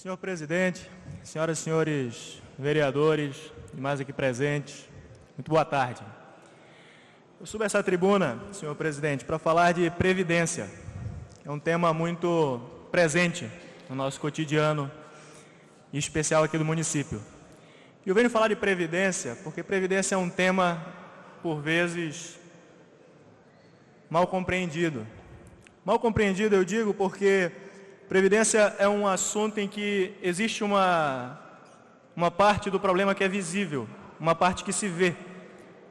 Senhor presidente, senhoras e senhores vereadores e mais aqui presentes, muito boa tarde. Eu subo essa tribuna, senhor presidente, para falar de previdência. É um tema muito presente no nosso cotidiano, em especial aqui do município. E eu venho falar de previdência porque previdência é um tema, por vezes, mal compreendido. Mal compreendido, eu digo, porque previdência é um assunto em que existe uma, uma parte do problema que é visível, uma parte que se vê.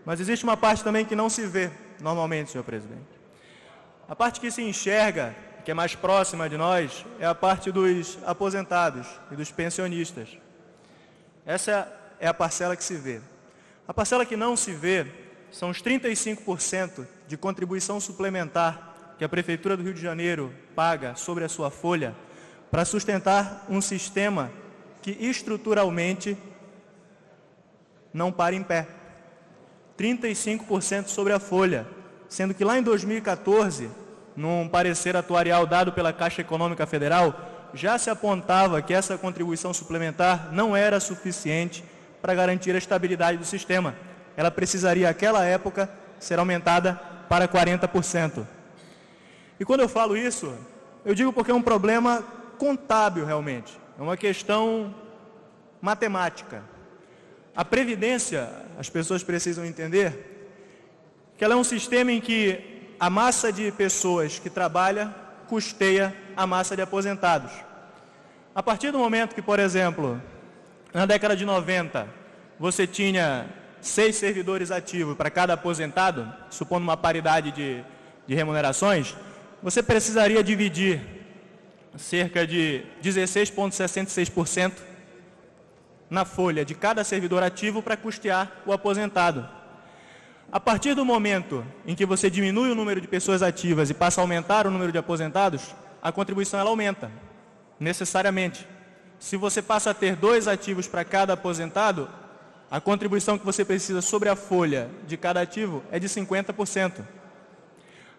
Mas existe uma parte também que não se vê, normalmente, senhor presidente. A parte que se enxerga, que é mais próxima de nós, é a parte dos aposentados e dos pensionistas. Essa é a parcela que se vê. A parcela que não se vê são os 35% de contribuição suplementar que a Prefeitura do Rio de Janeiro paga sobre a sua folha para sustentar um sistema que estruturalmente não para em pé. 35% sobre a folha, sendo que lá em 2014, num parecer atuarial dado pela Caixa Econômica Federal, já se apontava que essa contribuição suplementar não era suficiente para garantir a estabilidade do sistema. Ela precisaria, naquela época, ser aumentada para 40%. E quando eu falo isso, eu digo porque é um problema contábil realmente, é uma questão matemática. A previdência, as pessoas precisam entender que ela é um sistema em que a massa de pessoas que trabalha custeia a massa de aposentados. A partir do momento que, por exemplo, na década de 90, você tinha seis servidores ativos para cada aposentado, supondo uma paridade de, de remunerações, você precisaria dividir cerca de 16,66% na folha de cada servidor ativo para custear o aposentado. A partir do momento em que você diminui o número de pessoas ativas e passa a aumentar o número de aposentados, a contribuição ela aumenta, necessariamente. Se você passa a ter dois ativos para cada aposentado, a contribuição que você precisa sobre a folha de cada ativo é de 50%.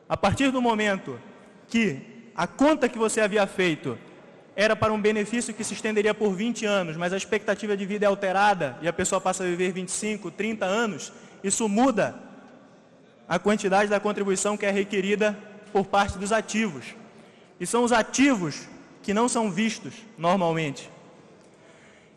A partir do momento que a conta que você havia feito era para um benefício que se estenderia por 20 anos, mas a expectativa de vida é alterada e a pessoa passa a viver 25, 30 anos, isso muda a quantidade da contribuição que é requerida por parte dos ativos. E são os ativos que não são vistos normalmente.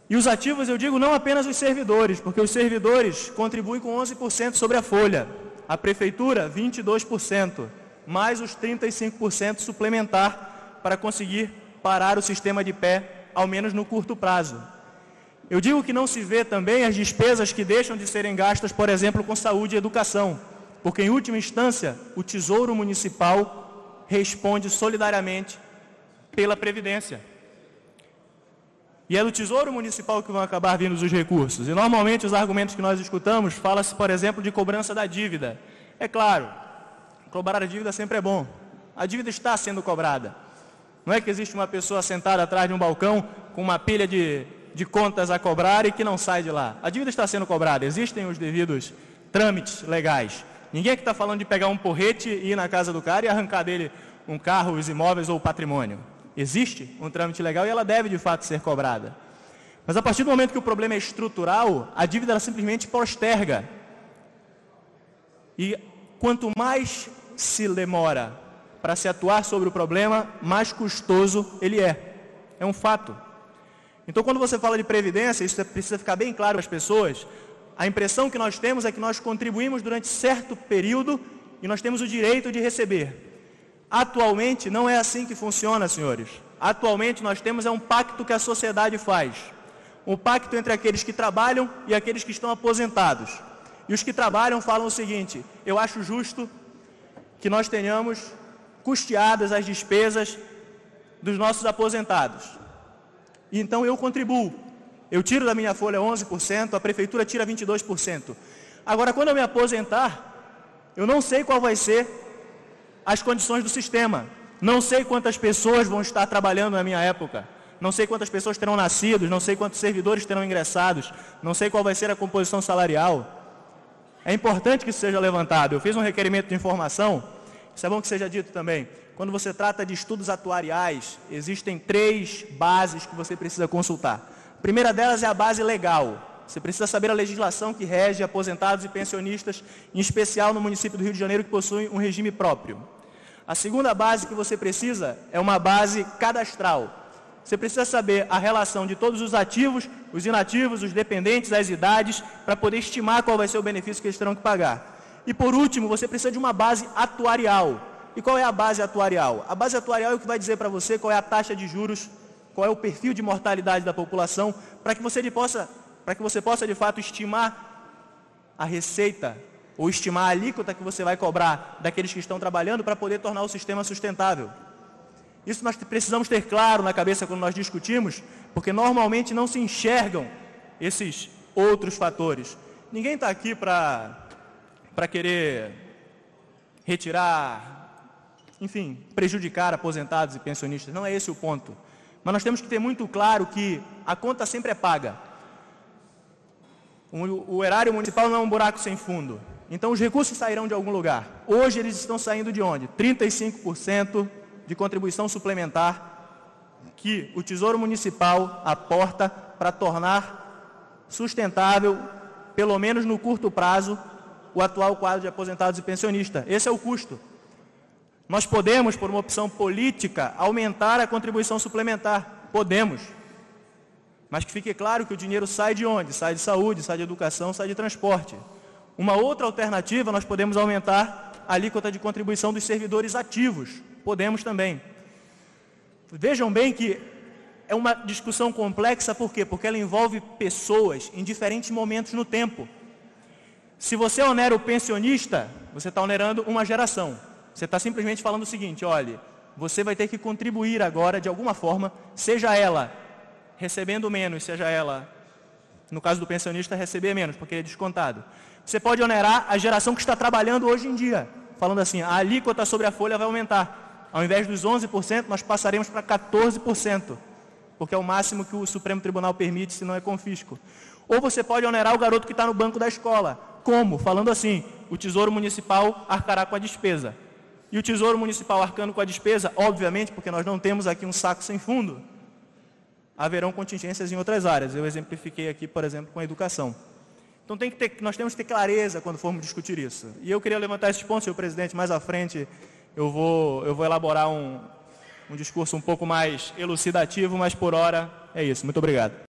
E os ativos, eu digo não apenas os servidores, porque os servidores contribuem com 11% sobre a folha, a prefeitura 22%, mais os 35% suplementar para conseguir parar o sistema de pé, ao menos no curto prazo. Eu digo que não se vê também as despesas que deixam de serem gastas, por exemplo, com saúde e educação, porque, em última instância, o Tesouro Municipal responde solidariamente pela Previdência. E é do Tesouro Municipal que vão acabar vindo os recursos. E, normalmente, os argumentos que nós escutamos, fala-se, por exemplo, de cobrança da dívida. É claro, cobrar a dívida sempre é bom. A dívida está sendo cobrada. Não é que existe uma pessoa sentada atrás de um balcão com uma pilha de, de contas a cobrar e que não sai de lá. A dívida está sendo cobrada, existem os devidos trâmites legais. Ninguém é que está falando de pegar um porrete e ir na casa do cara e arrancar dele um carro, os imóveis ou o patrimônio. Existe um trâmite legal e ela deve de fato ser cobrada. Mas a partir do momento que o problema é estrutural, a dívida ela simplesmente posterga. E quanto mais se demora para se atuar sobre o problema, mais custoso ele é. É um fato. Então, quando você fala de previdência, isso precisa ficar bem claro para as pessoas. A impressão que nós temos é que nós contribuímos durante certo período e nós temos o direito de receber. Atualmente não é assim que funciona, senhores. Atualmente nós temos é um pacto que a sociedade faz. Um pacto entre aqueles que trabalham e aqueles que estão aposentados. E os que trabalham falam o seguinte: eu acho justo que nós tenhamos custeadas as despesas dos nossos aposentados. Então eu contribuo. Eu tiro da minha folha 11%, a prefeitura tira 22%. Agora, quando eu me aposentar, eu não sei qual vai ser as condições do sistema. Não sei quantas pessoas vão estar trabalhando na minha época. Não sei quantas pessoas terão nascido, não sei quantos servidores terão ingressados, não sei qual vai ser a composição salarial. É importante que isso seja levantado. Eu fiz um requerimento de informação isso é bom que seja dito também. quando você trata de estudos atuariais, existem três bases que você precisa consultar. A primeira delas é a base legal. Você precisa saber a legislação que rege aposentados e pensionistas, em especial no município do Rio de Janeiro, que possui um regime próprio. A segunda base que você precisa é uma base cadastral. Você precisa saber a relação de todos os ativos, os inativos, os dependentes, as idades, para poder estimar qual vai ser o benefício que eles terão que pagar. E por último, você precisa de uma base atuarial. E qual é a base atuarial? A base atuarial é o que vai dizer para você qual é a taxa de juros, qual é o perfil de mortalidade da população, para que você possa, para que você possa de fato estimar a receita ou estimar a alíquota que você vai cobrar daqueles que estão trabalhando para poder tornar o sistema sustentável. Isso nós precisamos ter claro na cabeça quando nós discutimos, porque normalmente não se enxergam esses outros fatores. Ninguém está aqui para querer retirar enfim, prejudicar aposentados e pensionistas. Não é esse o ponto. Mas nós temos que ter muito claro que a conta sempre é paga. O, o erário municipal não é um buraco sem fundo. Então os recursos sairão de algum lugar. Hoje eles estão saindo de onde? 35% de contribuição suplementar que o Tesouro Municipal aporta para tornar sustentável, pelo menos no curto prazo, o atual quadro de aposentados e pensionistas. Esse é o custo. Nós podemos, por uma opção política, aumentar a contribuição suplementar. Podemos. Mas que fique claro que o dinheiro sai de onde? Sai de saúde, sai de educação, sai de transporte. Uma outra alternativa, nós podemos aumentar a alíquota de contribuição dos servidores ativos. Podemos também. Vejam bem que é uma discussão complexa, por quê? Porque ela envolve pessoas em diferentes momentos no tempo. Se você onera o pensionista, você está onerando uma geração. Você está simplesmente falando o seguinte: olhe, você vai ter que contribuir agora de alguma forma, seja ela recebendo menos, seja ela, no caso do pensionista, receber menos, porque ele é descontado. Você pode onerar a geração que está trabalhando hoje em dia, falando assim: a alíquota sobre a folha vai aumentar. Ao invés dos 11%, nós passaremos para 14%, porque é o máximo que o Supremo Tribunal permite, se não é confisco. Ou você pode onerar o garoto que está no banco da escola. Como? Falando assim: o Tesouro Municipal arcará com a despesa. E o Tesouro Municipal arcando com a despesa, obviamente, porque nós não temos aqui um saco sem fundo, haverão contingências em outras áreas. Eu exemplifiquei aqui, por exemplo, com a educação. Então tem que ter, nós temos que ter clareza quando formos discutir isso. E eu queria levantar esses pontos, senhor presidente, mais à frente eu vou, eu vou elaborar um, um discurso um pouco mais elucidativo, mas por hora é isso. Muito obrigado.